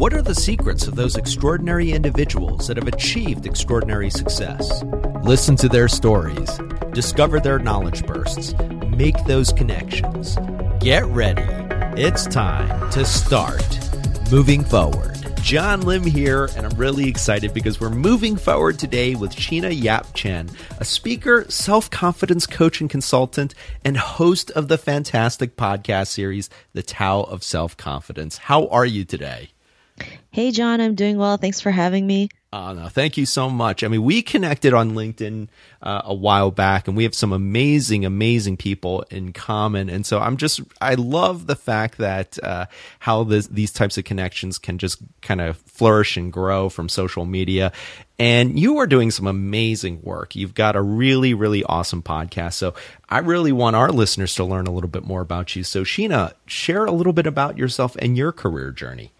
What are the secrets of those extraordinary individuals that have achieved extraordinary success? Listen to their stories, discover their knowledge bursts, make those connections. Get ready. It's time to start moving forward. John Lim here, and I'm really excited because we're moving forward today with Sheena Yap Chan, a speaker, self confidence coach and consultant, and host of the fantastic podcast series, The Tao of Self Confidence. How are you today? Hey, John, I'm doing well. Thanks for having me. Uh, no, thank you so much. I mean, we connected on LinkedIn uh, a while back, and we have some amazing, amazing people in common. And so I'm just, I love the fact that uh, how this, these types of connections can just kind of flourish and grow from social media. And you are doing some amazing work. You've got a really, really awesome podcast. So I really want our listeners to learn a little bit more about you. So, Sheena, share a little bit about yourself and your career journey.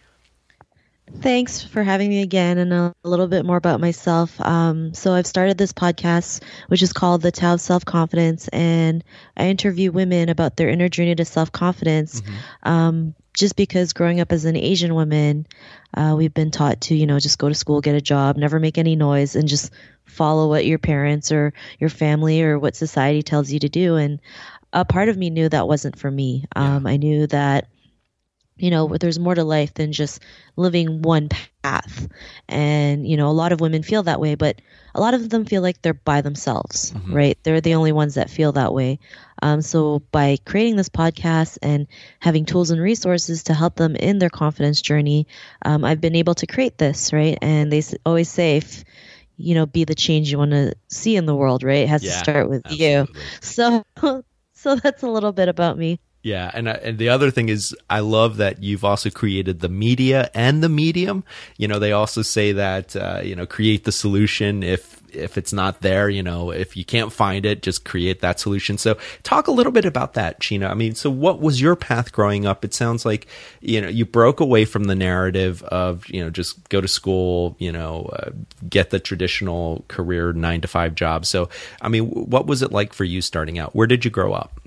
Thanks for having me again and a, little bit more about myself. Um, so, I've started this podcast, which is called The Tao of Self Confidence, and I interview women about their inner journey to self confidence. Mm-hmm. Um, just because growing up as an Asian woman, uh, we've been taught to, you know, just go to school, get a job, never make any noise, and just follow what your parents or your family or what society tells you to do. And a part of me knew that wasn't for me. Um, yeah. I knew that you know there's more to life than just living one path. And you know a lot of women feel that way but a lot of them feel like they're by themselves mm-hmm. right? They're the only ones that feel that way. Um, so by creating this podcast and having tools and resources to help them in their confidence journey um, i've been able to create this right? And they always say if you know be the change you want to see in the world right? It has yeah, to start with absolutely. you so so that's a little bit about me yeah, and uh, and the other thing is, I love that you've also created the media and the medium. You know, they also say that uh, you know create the solution if if it's not there. You know, if you can't find it, just create that solution. So, talk a little bit about that, Sheena. I mean, so what was your path growing up? It sounds like you know you broke away from the narrative of you know just go to school, you know, uh, get the traditional career nine to five job. So, I mean, what was it like for you starting out? Where did you grow up?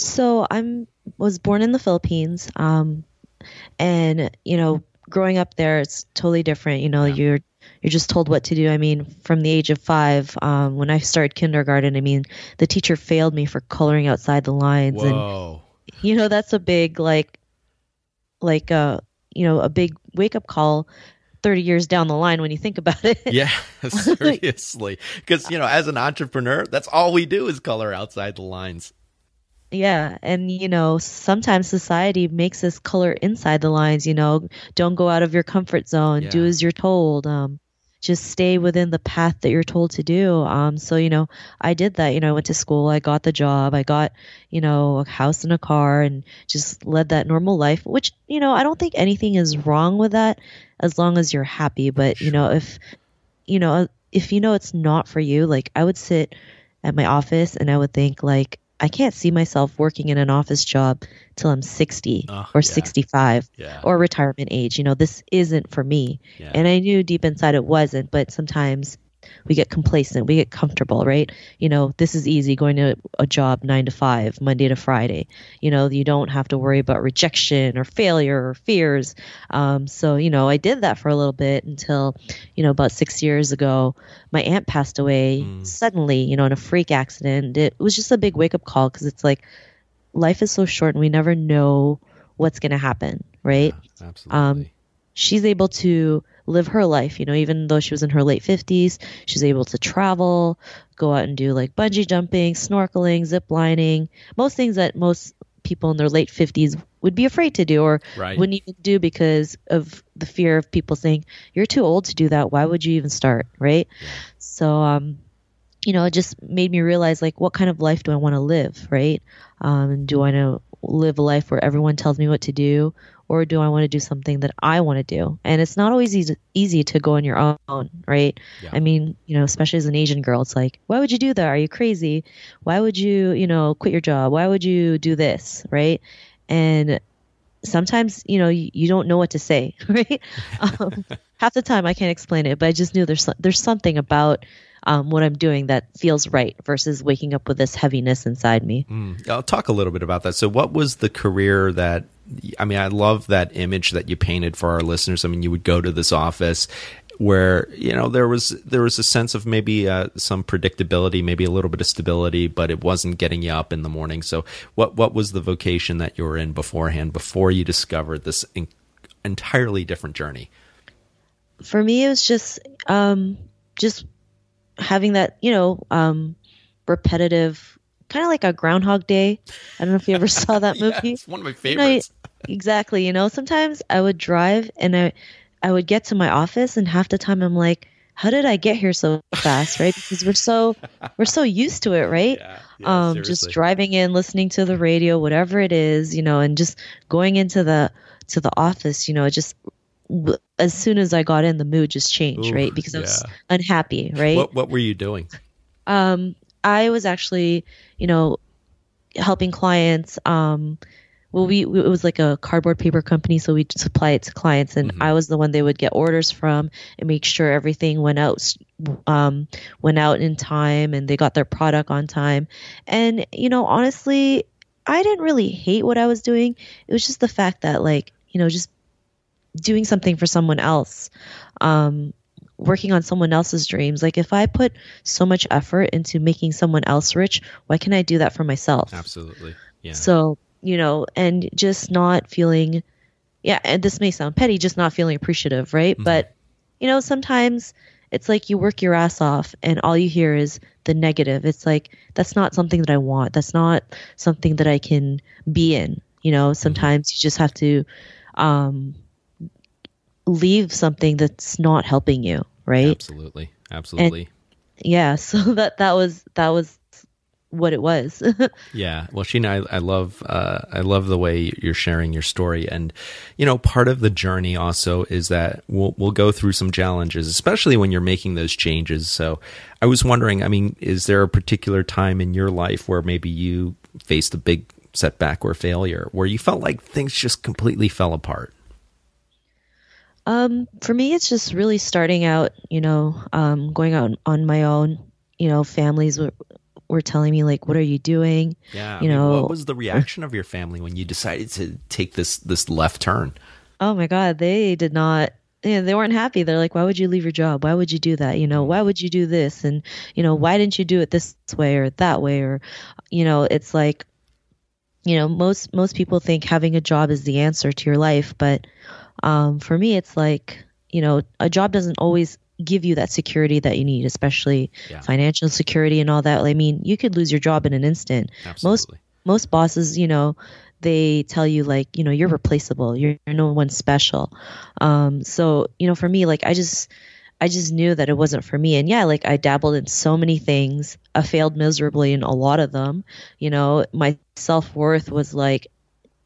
So I'm was born in the Philippines, um, and you know, growing up there, it's totally different. You know, yeah. you're you're just told what to do. I mean, from the age of five, um, when I started kindergarten, I mean, the teacher failed me for coloring outside the lines, Whoa. and you know, that's a big like, like uh, you know, a big wake up call 30 years down the line when you think about it. yeah, seriously. Because, you know, as an entrepreneur, that's all we do is color outside the lines. Yeah, and you know, sometimes society makes us color inside the lines, you know, don't go out of your comfort zone, yeah. do as you're told. Um just stay within the path that you're told to do. Um so, you know, I did that, you know, I went to school, I got the job, I got, you know, a house and a car and just led that normal life, which, you know, I don't think anything is wrong with that as long as you're happy, but you know, if you know, if you know it's not for you, like I would sit at my office and I would think like I can't see myself working in an office job till I'm 60 oh, or yeah. 65 yeah. or retirement age. You know, this isn't for me. Yeah. And I knew deep inside it wasn't, but sometimes we get complacent, we get comfortable, right? You know, this is easy going to a job nine to five, Monday to Friday. You know, you don't have to worry about rejection or failure or fears. Um, so, you know, I did that for a little bit until, you know, about six years ago, my aunt passed away mm. suddenly, you know, in a freak accident. It was just a big wake up call because it's like life is so short and we never know what's going to happen, right? Yeah, absolutely. Um, she's able to live her life. You know, even though she was in her late 50s, she's able to travel, go out and do like bungee jumping, snorkeling, zip lining, most things that most people in their late 50s would be afraid to do or right. wouldn't even do because of the fear of people saying, you're too old to do that. Why would you even start? Right. So, um, you know, it just made me realize like, what kind of life do I want to live? Right. Um, do I to live a life where everyone tells me what to do or do I want to do something that I want to do? And it's not always easy, easy to go on your own, right? Yeah. I mean, you know, especially as an Asian girl, it's like, why would you do that? Are you crazy? Why would you, you know, quit your job? Why would you do this, right? And sometimes, you know, you, you don't know what to say, right? um, half the time I can't explain it, but I just knew there's there's something about um, what I'm doing that feels right versus waking up with this heaviness inside me. Mm. I'll talk a little bit about that. So, what was the career that I mean, I love that image that you painted for our listeners. I mean, you would go to this office where you know there was there was a sense of maybe uh, some predictability, maybe a little bit of stability, but it wasn't getting you up in the morning. So, what what was the vocation that you were in beforehand before you discovered this in- entirely different journey? For me, it was just um, just having that you know um, repetitive kind of like a Groundhog Day. I don't know if you ever saw that movie. yeah, it's one of my favorites. You know, exactly. You know, sometimes I would drive and I I would get to my office and half the time I'm like, how did I get here so fast, right? Because we're so we're so used to it, right? Yeah, yeah, um, just driving in, listening to the radio, whatever it is, you know, and just going into the to the office, you know, it just as soon as I got in, the mood just changed, Ooh, right? Because I was unhappy, right? What What were you doing? Um, I was actually, you know, helping clients. Um, well we, we, it was like a cardboard paper company so we'd supply it to clients and mm-hmm. i was the one they would get orders from and make sure everything went out um, went out in time and they got their product on time and you know honestly i didn't really hate what i was doing it was just the fact that like you know just doing something for someone else um, working on someone else's dreams like if i put so much effort into making someone else rich why can't i do that for myself absolutely yeah so you know, and just not feeling, yeah, and this may sound petty, just not feeling appreciative, right? Mm-hmm. But, you know, sometimes it's like you work your ass off and all you hear is the negative. It's like, that's not something that I want. That's not something that I can be in. You know, mm-hmm. sometimes mm-hmm. you just have to um, leave something that's not helping you, right? Absolutely. Absolutely. And, yeah. So that, that was, that was what it was. yeah. Well, Sheena, I, I love uh, I love the way you're sharing your story, and you know, part of the journey also is that we'll we'll go through some challenges, especially when you're making those changes. So, I was wondering, I mean, is there a particular time in your life where maybe you faced a big setback or failure, where you felt like things just completely fell apart? Um, for me, it's just really starting out, you know, um, going out on my own. You know, families were were telling me like, "What are you doing?" Yeah, you I mean, know, what was the reaction of your family when you decided to take this this left turn? Oh my God, they did not. Yeah, they weren't happy. They're like, "Why would you leave your job? Why would you do that? You know, why would you do this? And you know, why didn't you do it this way or that way? Or, you know, it's like, you know, most most people think having a job is the answer to your life, but um, for me, it's like, you know, a job doesn't always give you that security that you need, especially yeah. financial security and all that. I mean, you could lose your job in an instant. Absolutely. Most most bosses, you know, they tell you like, you know, you're replaceable. You're, you're no one special. Um, so, you know, for me, like I just I just knew that it wasn't for me. And yeah, like I dabbled in so many things. I failed miserably in a lot of them. You know, my self worth was like,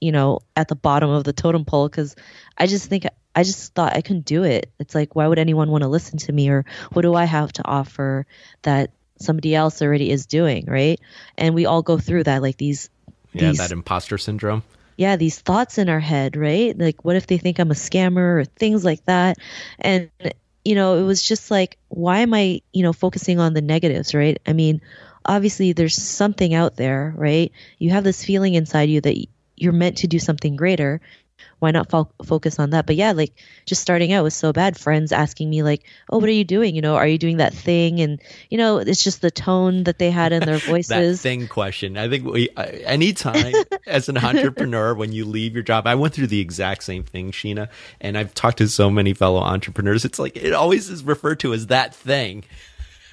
you know, at the bottom of the totem pole because I just think I just thought I couldn't do it. It's like, why would anyone want to listen to me or what do I have to offer that somebody else already is doing, right? And we all go through that, like these. Yeah, these, that imposter syndrome. Yeah, these thoughts in our head, right? Like, what if they think I'm a scammer or things like that? And, you know, it was just like, why am I, you know, focusing on the negatives, right? I mean, obviously there's something out there, right? You have this feeling inside you that you're meant to do something greater why not fo- focus on that? But yeah, like just starting out was so bad. Friends asking me like, "Oh, what are you doing? You know, are you doing that thing?" And you know, it's just the tone that they had in their voices. that thing question. I think we uh, anytime as an entrepreneur when you leave your job, I went through the exact same thing, Sheena, and I've talked to so many fellow entrepreneurs. It's like it always is referred to as that thing.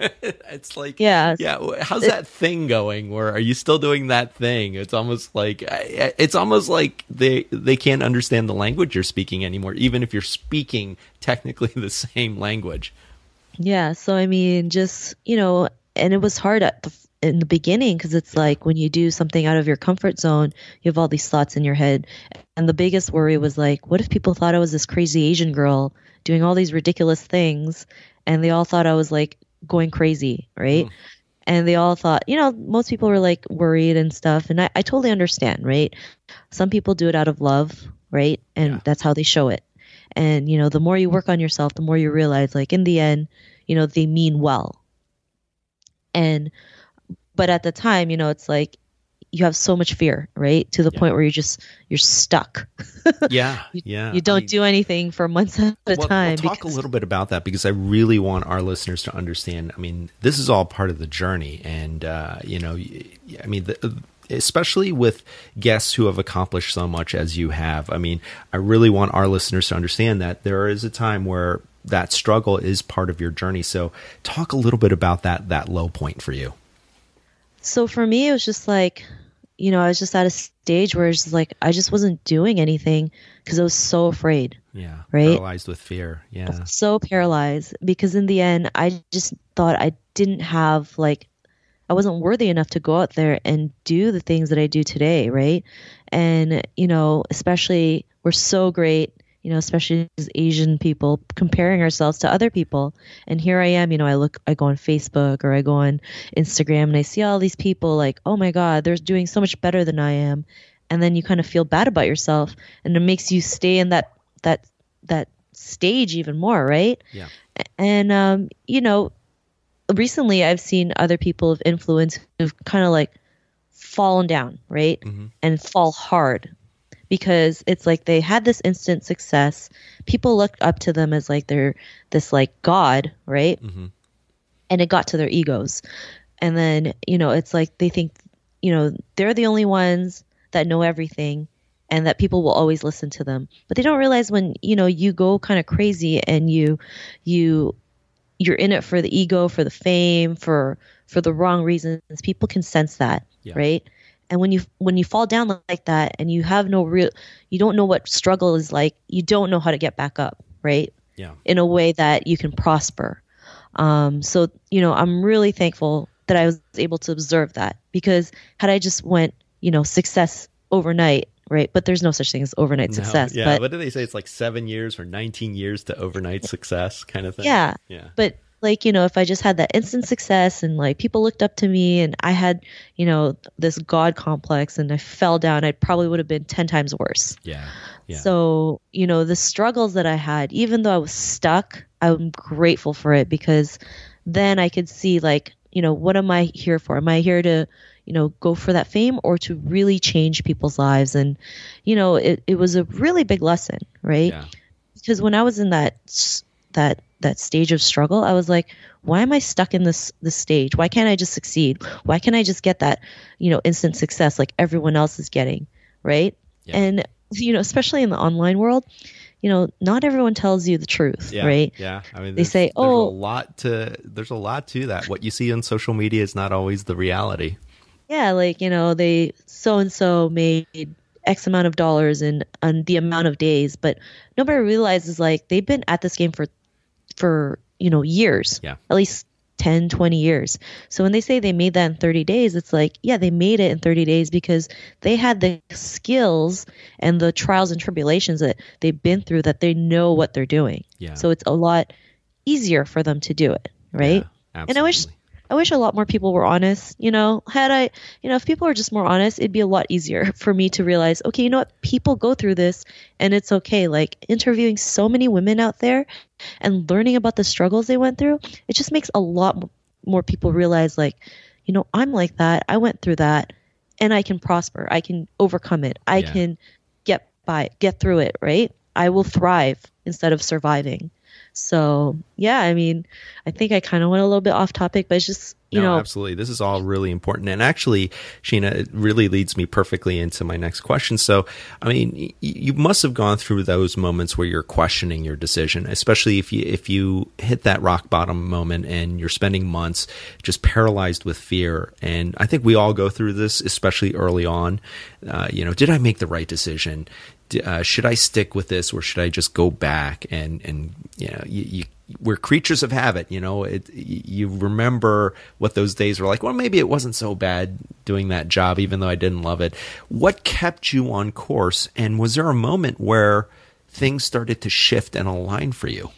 it's like yeah. yeah how's that thing going Where are you still doing that thing? It's almost like it's almost like they they can't understand the language you're speaking anymore even if you're speaking technically the same language. Yeah so i mean just you know and it was hard at the in the beginning because it's like when you do something out of your comfort zone you have all these thoughts in your head. And the biggest worry was like what if people thought i was this crazy asian girl doing all these ridiculous things? And they all thought i was like going crazy, right? Mm. And they all thought, you know, most people were like worried and stuff. And I, I totally understand, right? Some people do it out of love, right? And yeah. that's how they show it. And, you know, the more you work on yourself, the more you realize, like, in the end, you know, they mean well. And, but at the time, you know, it's like, you have so much fear, right? To the Yeah. point where you're just you're stuck. Yeah, You- yeah. you don't I mean, do anything for months at a well, time. We'll talk because- a little bit about that because I really want our listeners to understand. I mean, this is all part of the journey, and uh, you know, I mean, the, especially with guests who have accomplished so much as you have. I mean, I really want our listeners to understand that there is a time where that struggle is part of your journey. So, talk a little bit about that that low point for you. So for me, it was just like, you know, I was just at a stage where it's like I just wasn't doing anything because I was so afraid, Yeah, Right? paralyzed with fear. Yeah, so paralyzed. Because in the end, I just thought I didn't have like, I wasn't worthy enough to go out there and do the things that I do today, right? And you know, especially we're so great. You know, especially as Asian people, comparing ourselves to other people. And here I am, you know, I look, I go on Facebook or I go on Instagram and I see all these people like, oh my God, they're doing so much better than I am. And then you kind of feel bad about yourself and it makes you stay in that, that, that stage even more, right? yeah, And, um, you know, recently I've seen other people of influence who've kind of like fallen down, right? Mhm. And fall hard because it's like they had this instant success. People looked up to them as like they're this like God, right? Mm-hmm. and it got to their egos. And then, you know, it's like they think, you know, they're the only ones that know everything and that people will always listen to them. But they don't realize when, you know, you go kind of crazy and you you you're in it for the ego, for the fame, for for the wrong reasons. People can sense that, Yeah. right? And when you when you fall down like that and you have no real you don't know what struggle is like, you don't know how to get back up, right? yeah, in a way that you can prosper. Um, so you know, I'm really thankful that I was able to observe that because had I just went, you know, success overnight, right? But there's no such thing as overnight No, success. yeah. but what do they say? It's like seven years or nineteen years to overnight success, kind of thing. yeah, yeah, but like you know, if I just had that instant success and like people looked up to me and I had you know this god complex and I fell down, I probably would have been ten times worse. yeah, yeah. So, you know, the struggles that I had, even though I was stuck, I'm grateful for it because then I could see, like, you know, what am I here for? Am I here to, you know, go for that fame or to really change people's lives? And, you know, it, it was a really big lesson, right? yeah. Because when I was in that, that, that stage of struggle, I was like, why am I stuck in this this stage? Why can't I just succeed? Why can't I just get that, you know, instant success like everyone else is getting, right? Yeah. And you know, especially in the online world, you know, not everyone tells you the truth, Yeah, right? Yeah, I mean, They there's- say, there's "Oh." a lot to there's a lot to that. What you see on social media is not always the reality. Yeah, like, you know, they so and so made X amount of dollars in on the amount of days, but nobody realizes like they've been at this game for for, you know, years. Yeah. At least 10, 20 years. So when they say they made that in 30 days, it's like, yeah, they made it in 30 days because they had the skills and the trials and tribulations that they've been through that they know what they're doing. Yeah. So it's a lot easier for them to do it, right? Yeah, And I wish absolutely. I wish a lot more people were honest. You know, had I, you know, if people were just more honest, it'd be a lot easier for me to realize, okay, you know what, people go through this and it's okay. Like interviewing so many women out there and learning about the struggles they went through, it just makes a lot more people realize, like, you know, I'm like that. I went through that and I can prosper. I can overcome it. I Yeah. can get by, get through it, right? I will thrive instead of surviving. So, yeah, I mean, I think I kind of went a little bit off topic, but it's just, you no, know, absolutely. This is all really important. And actually, Sheena, it really leads me perfectly into my next question. So, I mean, y- you must have gone through those moments where you're questioning your decision, especially if you if you hit that rock bottom moment and you're spending months just paralyzed with fear. And I think we all go through this, especially early on. Uh, you know, did I make the right decision? Uh, should I stick with this or should I just go back and and you know you, you we're creatures of habit you know? It you remember what those days were like. Well maybe it wasn't so bad doing that job even though I didn't love it. What kept you on course? And was there a moment where things started to shift and align for you?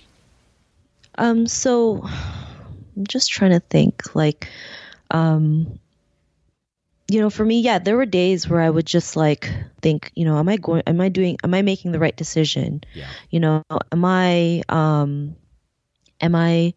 Um, so I'm just trying to think like um you know, for me, yeah, there were days where I would just like think, you know, am I going am I doing am I making the right decision? yeah You know, am I um am I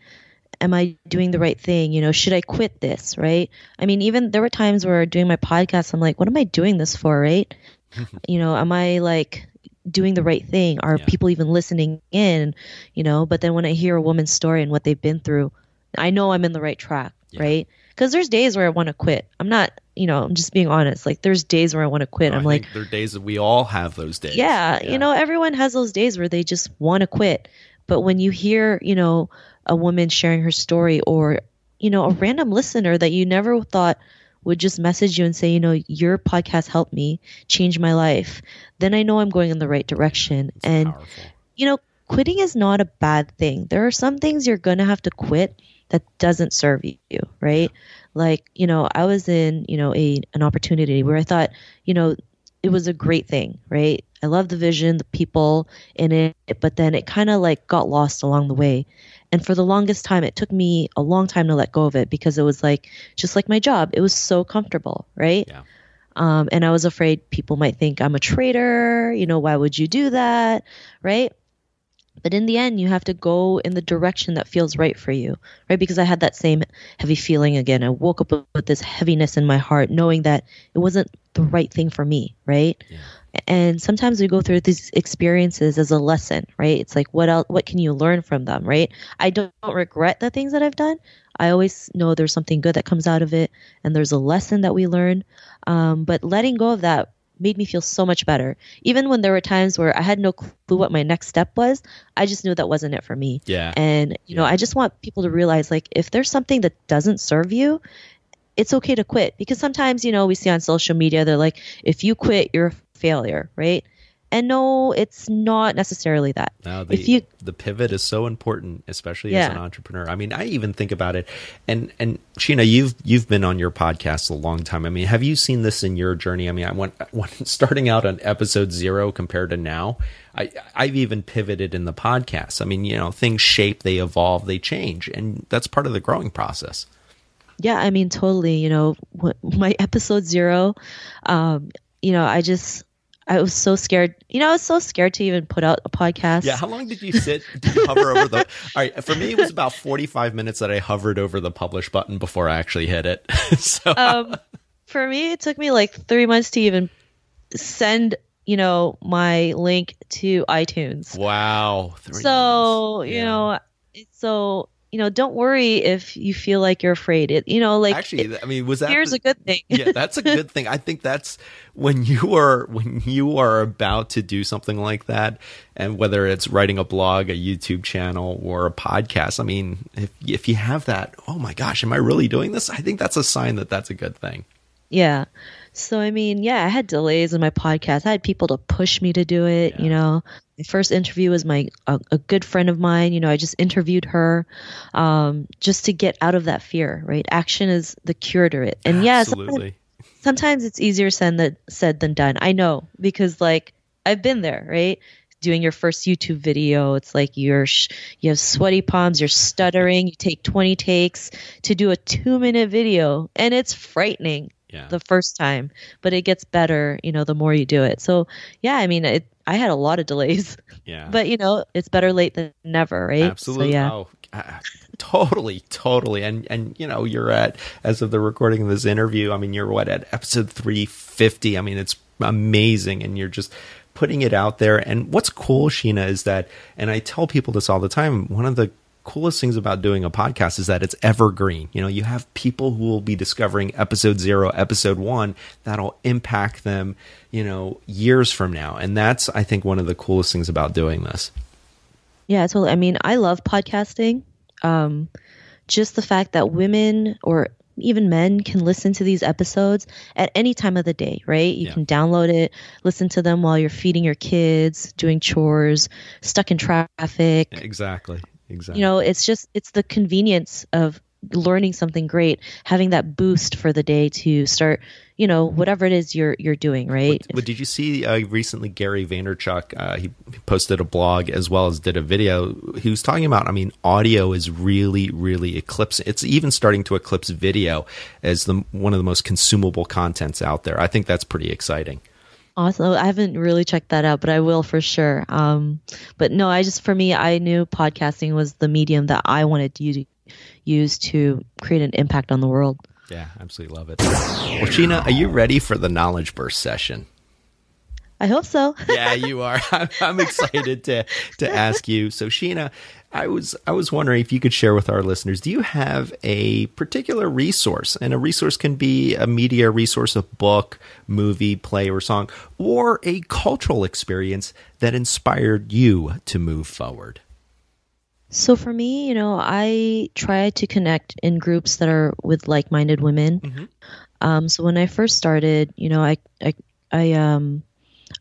am I doing the right thing? You know, should I quit this? Right. I mean, even there were times where doing my podcast, I'm like, what am I doing this for? Right. you know, am I like doing the right thing? Are yeah. people even listening in? You know, but then when I hear a woman's story and what they've been through, I know I'm in the right track. Yeah. Right. Because there's days where I want to quit. I'm not, you know, I'm just being honest. Like there's days where I want to quit. No, I'm like, there are days that we all have those days. Yeah, yeah, you know, everyone has those days where they just want to quit. But when you hear, you know, a woman sharing her story or, you know, a random listener that you never thought would just message you and say, you know, your podcast helped me change my life, then I know I'm going in the right direction. It's and, powerful. you know, quitting is not a bad thing. There are some things you're going to have to quit that doesn't serve you, right? Like, you know, I was in, you know, a an opportunity where I thought, you know, it was a great thing, right? I love the vision, the people in it, but then it kind of like got lost along the way. And for the longest time, it took me a long time to let go of it because it was like, just like my job, it was so comfortable, right? Yeah. Um, and I was afraid people might think I'm a traitor. You know, why would you do that? Right. But in the end, you have to go in the direction that feels right for you, right? Because I had that same heavy feeling again. I woke up with this heaviness in my heart, knowing that it wasn't the right thing for me, right? Yeah and sometimes we go through these experiences as a lesson right it's like what else what can you learn from them right i don't, don't regret the things that i've done i always know there's something good that comes out of it and there's a lesson that we learn um, but letting go of that made me feel so much better even when there were times where i had no clue what my next step was i just knew that wasn't it for me yeah and you yeah. know i just want people to realize like if there's something that doesn't serve you it's okay to quit because sometimes you know we see on social media they're like if you quit you're a failure, right? And no, it's not necessarily that. The, if you, the pivot is so important, especially yeah. as an entrepreneur. I mean, I even think about it. And and Sheena, you've you've been on your podcast a long time. I mean, have you seen this in your journey? I mean, I went, went starting out on episode zero compared to now. I I've even pivoted in the podcast. I mean, you know, things shape, they evolve, they change, and that's part of the growing process. Yeah, I mean, totally. You know, my episode zero, um, you know, I just I was so scared. You know, I was so scared to even put out a podcast. Yeah. How long did you sit? Did you hover over the? All right. For me, it was about forty-five minutes that I hovered over the publish button before I actually hit it. so, um, for me, it took me like three months to even send you know my link to iTunes. Wow. so you know, so you know, don't worry if you feel like you're afraid. It, you know, like actually, it, I mean, was that here's the, a good thing? yeah, that's a good thing. I think that's when you are when you are about to do something like that, and whether it's writing a blog, a YouTube channel, or a podcast. I mean, if if you have that, oh my gosh, am I really doing this? I think that's a sign that that's a good thing. Yeah. So I mean, yeah, I had delays in my podcast. I had people to push me to do it. Yeah. You know, my first interview was my a, a, good friend of mine. You know, I just interviewed her, um, just to get out of that fear. Right, action is the cure to it. And yeah, sometimes, sometimes it's easier said than said than done. I know because like I've been there. Right, doing your first YouTube video, it's like you're sh- you have sweaty palms, you're stuttering, you take 20 takes to do a 2-minute video and it's frightening yeah. the first time, but it gets better, you know, the more you do it. So, yeah, I mean, it, I had a lot of delays. Yeah. But, you know, it's better late than never, right? Absolutely. So, yeah. Oh, uh, totally, totally. And and you know, you're at as of the recording of this interview, I mean, you're what at episode 350. I mean, it's amazing and you're just putting it out there. And what's cool, Sheena, is that and I tell people this all the time, one of the coolest things about doing a podcast is that it's evergreen. You know, you have people who will be discovering episode zero, episode one, that'll impact them, you know, years from now. And that's, I think, one of the coolest things about doing this. Yeah, totally. I mean, I love podcasting. Um, just the fact that women or even men can listen to these episodes at any time of the day, right? You yeah. can download it, listen to them while you're feeding your kids, doing chores, stuck in traffic. Exactly. Exactly. You know, it's just it's the convenience of learning something great, having that boost for the day to start, you know, whatever it is you're you're doing, right? What, what did you see uh, recently? Gary Vaynerchuk, uh, he posted a blog as well as did a video. He was talking about, I mean, audio is really, really eclipsing. It's even starting to eclipse video as the one of the most consumable contents out there. I think that's pretty exciting. Awesome. I haven't really checked that out, but I will for sure. Um, but no, I just, for me, I knew podcasting was the medium that I wanted to use to create an impact on the world. Yeah, absolutely love it. Well, Sheena, are you ready for the knowledge burst session? I hope so. yeah, you are. I'm excited to to ask you. So, Sheena, I was I was wondering if you could share with our listeners. Do you have a particular resource? And a resource can be a media resource, a book, movie, play, or song, or a cultural experience that inspired you to move forward. So for me, you know, I try to connect in groups that are with like-minded women. Mm-hmm. Um, so when I first started, you know, I I I um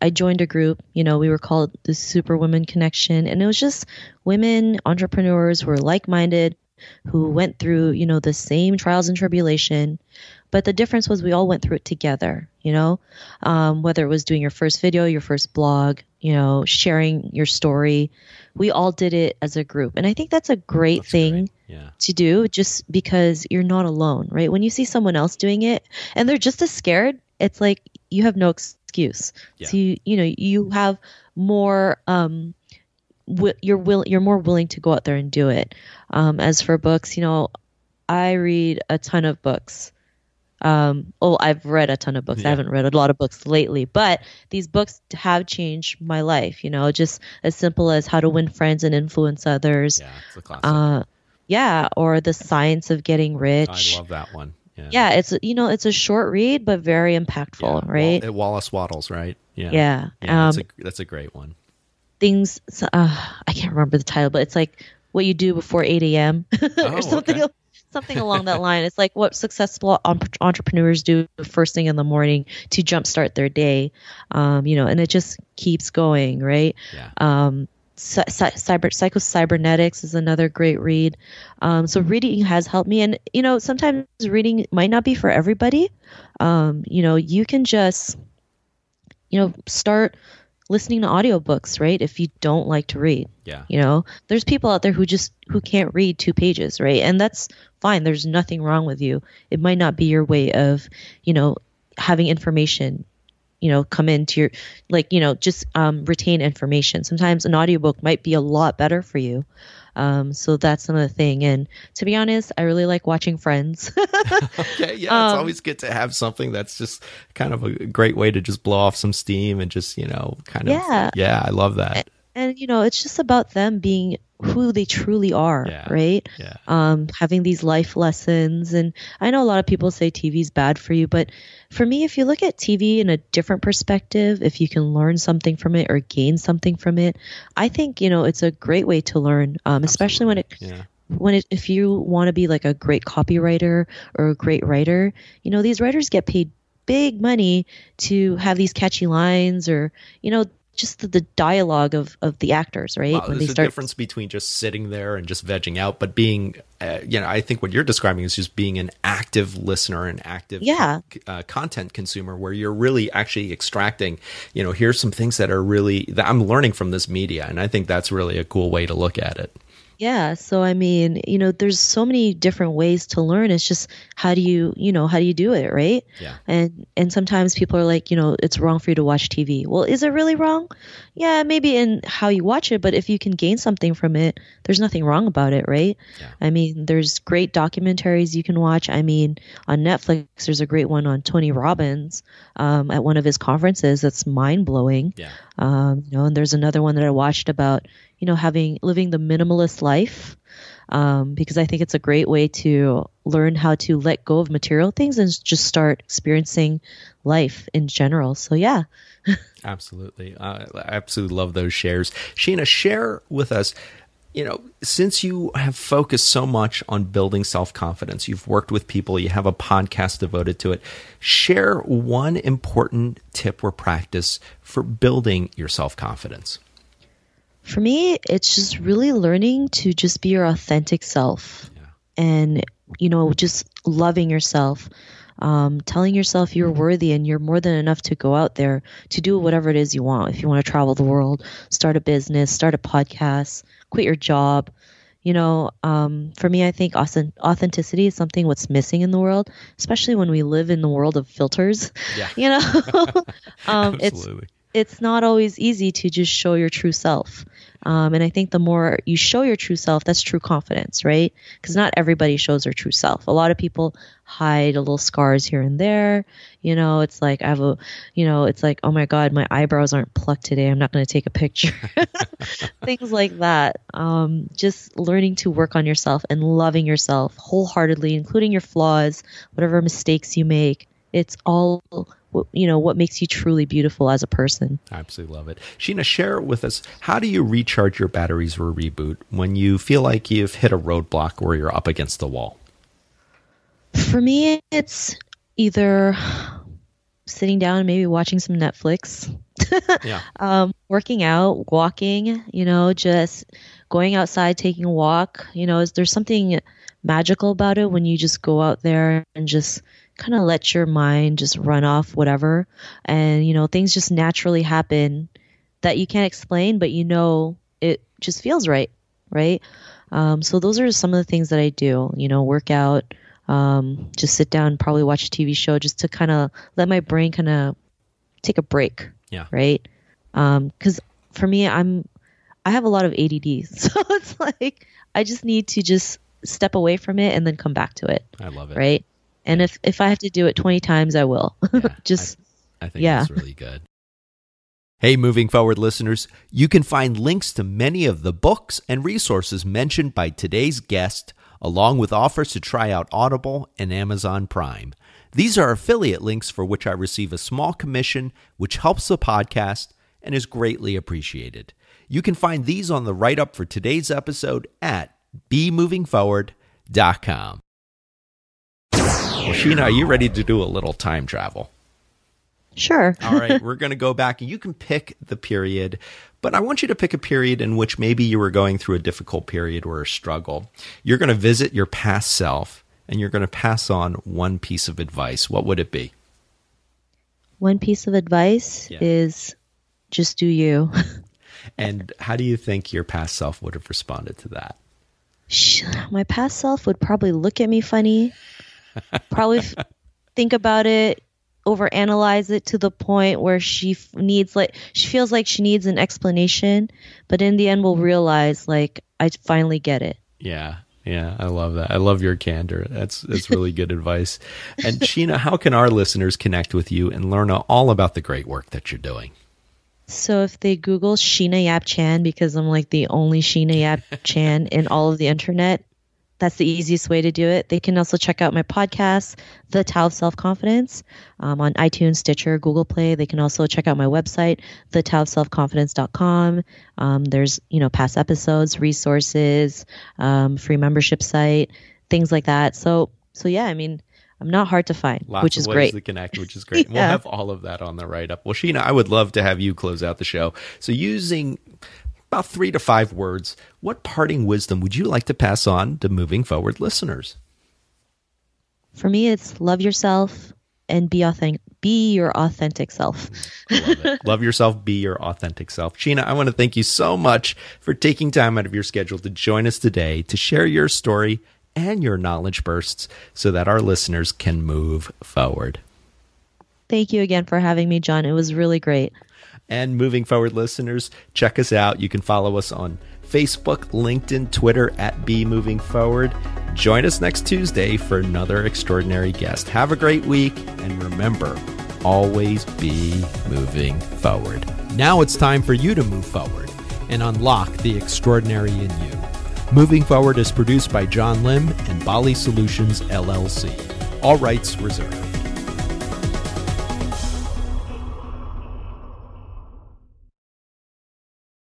I joined a group, you know, we were called the Super Women Connection, and it was just women entrepreneurs who were like minded, who went through, you know, the same trials and tribulation. But the difference was we all went through it together, you know, um, whether it was doing your first video, your first blog, you know, sharing your story. We all did it as a group. And I think that's a great that's thing great. Yeah. to do just because you're not alone, right? When you see someone else doing it and they're just as scared, it's like you have no excuse. Yeah. So you, you know you have more um, w- you're will you're more willing to go out there and do it. Um, as for books, you know, I read a ton of books. Um, oh, I've read a ton of books. Yeah. I haven't read a lot of books lately, but these books have changed my life. You know, just as simple as how to win friends and influence others. Yeah, it's a classic. Uh, yeah, or the science of getting rich. I love that one. Yeah. yeah, it's you know it's a short read but very impactful, yeah. right? Wall- Wallace Wattles, right? Yeah, yeah. yeah um, that's, a, that's a great one. Things uh, I can't remember the title, but it's like what you do before eight a.m. Oh, or something. Okay. Something along that line. It's like what successful entrepreneurs do first thing in the morning to jumpstart their day, um, you know, and it just keeps going, right? Yeah. Um, cyber psycho cybernetics is another great read. Um, so reading has helped me. And you know sometimes reading might not be for everybody. Um, you know you can just you know start listening to audiobooks right if you don't like to read yeah. you know? There's people out there who just who can't read two pages right? And that's fine. There's nothing wrong with you. It might not be your way of you know having information you know come into your like you know just um, retain information. Sometimes an audiobook might be a lot better for you. Um, so that's another thing. And to be honest i really like watching friends. Okay yeah it's um, always good to have something that's just kind of a great way to just blow off some steam and just you know kind of yeah. yeah i love that and, you know it's just about them being who they truly are, yeah. right? Yeah. Um, having these life lessons. And I know a lot of people say TV is bad for you, but for me, if you look at TV in a different perspective, if you can learn something from it or gain something from it, I think, you know, it's a great way to learn, um, especially when it, yeah. when it, if you want to be like a great copywriter or a great writer, you know, these writers get paid big money to have these catchy lines or, you know, just the, the dialogue of, of the actors, right? when there's a start... difference between just sitting there and just vegging out, but being, uh, you know, I think what you're describing is just being an active listener and active yeah. uh, content consumer where you're really actually extracting, you know, here's some things that are really, that I'm learning from this media. And I think that's really a cool way to look at it. Yeah. So, I mean, you know, there's so many different ways to learn. It's just how do you, you know, how do you do it, right? Yeah. And and sometimes people are like, you know, it's wrong for you to watch TV. Well, is it really wrong? Yeah, maybe in how you watch it, but if you can gain something from it, there's nothing wrong about it, right? Yeah. I mean, there's great documentaries you can watch. I mean, on Netflix, there's a great one on Tony Robbins um, at one of his conferences that's mind blowing. Yeah. Um, you know, and there's another one that I watched about you know, having living the minimalist life. Um, because I think it's a great way to learn how to let go of material things and just start experiencing life in general. So, yeah. absolutely. I absolutely love those shares. Sheena, share with us you know, since you have focused so much on building self confidence, you've worked with people, you have a podcast devoted to it, share one important tip or practice for building your self confidence. For me, it's just really learning to just be your authentic self yeah. and, you know, just loving yourself. Um, telling yourself you're worthy and you're more than enough to go out there to do whatever it is you want. If you want to travel the world, start a business, start a podcast, quit your job. You know, um, for me, I think authenticity is something what's missing in the world, especially when we live in the world of filters. Yeah. You know, um, it's it's not always easy to just show your true self. Um, and I think the more you show your true self, that's true confidence, right? Because not everybody shows their true self. A lot of people hide a little scars here and there. You know, it's like I have a, you know, it's like, oh my God, my eyebrows aren't plucked today. I'm not going to take a picture. Things like that. Um, just learning to work on yourself and loving yourself wholeheartedly, including your flaws, whatever mistakes you make. It's all you know what makes you truly beautiful as a person. I absolutely love it. Sheena, share with us how do you recharge your batteries or reboot when you feel like you've hit a roadblock or you're up against the wall? For me, it's either sitting down and maybe watching some Netflix, yeah. um, working out, walking, you know, just going outside, taking a walk. You know, is there something magical about it when you just go out there and just kind of let your mind just run off whatever. And you know things just naturally happen that you can't explain but you know it just feels right right? Um, so those are some of the things that i do you know work out um, just sit down probably watch a tv show just to kind of let my brain kind of take a break yeah. right? Because um, for me i'm i have a lot of add so it's like i just need to just step away from it and then come back to it i love it. right and if if I have to do it 20 times, I will. Yeah, Just I, I think yeah. that's really good. Hey, moving forward listeners, you can find links to many of the books and resources mentioned by today's guest, along with offers to try out Audible and Amazon Prime. These are affiliate links for which I receive a small commission, which helps the podcast and is greatly appreciated. You can find these on the write up for today's episode at bemovingforward.com. Well, Sheena, are you ready to do a little time travel? Sure. All right, we're going to go back. You can pick the period, but I want you to pick a period in which maybe you were going through a difficult period or a struggle. You're going to visit your past self and you're going to pass on one piece of advice. What would it be? One piece of advice yeah. is just do you. and how do you think your past self would have responded to that? My past self would probably look at me funny probably f- think about it overanalyze it to the point where she f- needs like she feels like she needs an explanation but in the end we'll realize like i finally get it. Yeah yeah i love that. I love your candor. That's that's really good advice. And sheena how can our listeners connect with you and learn all about the great work that you're doing? So if they Google Sheena Yap Chan, because I'm like the only Sheena Yap Chan in all of the internet, that's the easiest way to do it. They can also check out my podcast, The Tao of Self Confidence, um, on iTunes, Stitcher, Google Play. They can also check out my website, thetaoofselfconfidence.com. Um, there's you know past episodes, resources, um, free membership site, things like that. So so yeah, I mean. I'm not hard to find, Lots which is great. to connect, which is great. yeah. We'll have all of that on the write up. Well, Sheena, I would love to have you close out the show. So, using about three to five words. What parting wisdom would you like to pass on to moving forward listeners? For me, it's love yourself and be authentic. Be your authentic self. love, love, yourself. Be your authentic self. Sheena, I want to thank you so much for taking time out of your schedule to join us today to share your story and your knowledge bursts so that our listeners can move forward. Thank you again for having me, John. It was really great. And moving forward, listeners, check us out. You can follow us on Facebook, LinkedIn, Twitter at Be Moving Forward. Join us next Tuesday for another extraordinary guest. Have a great week, and remember, always be moving forward. Now it's time for you to move forward and unlock the extraordinary in you. Moving Forward is produced by John Lim and Bali Solutions LLC. All rights reserved.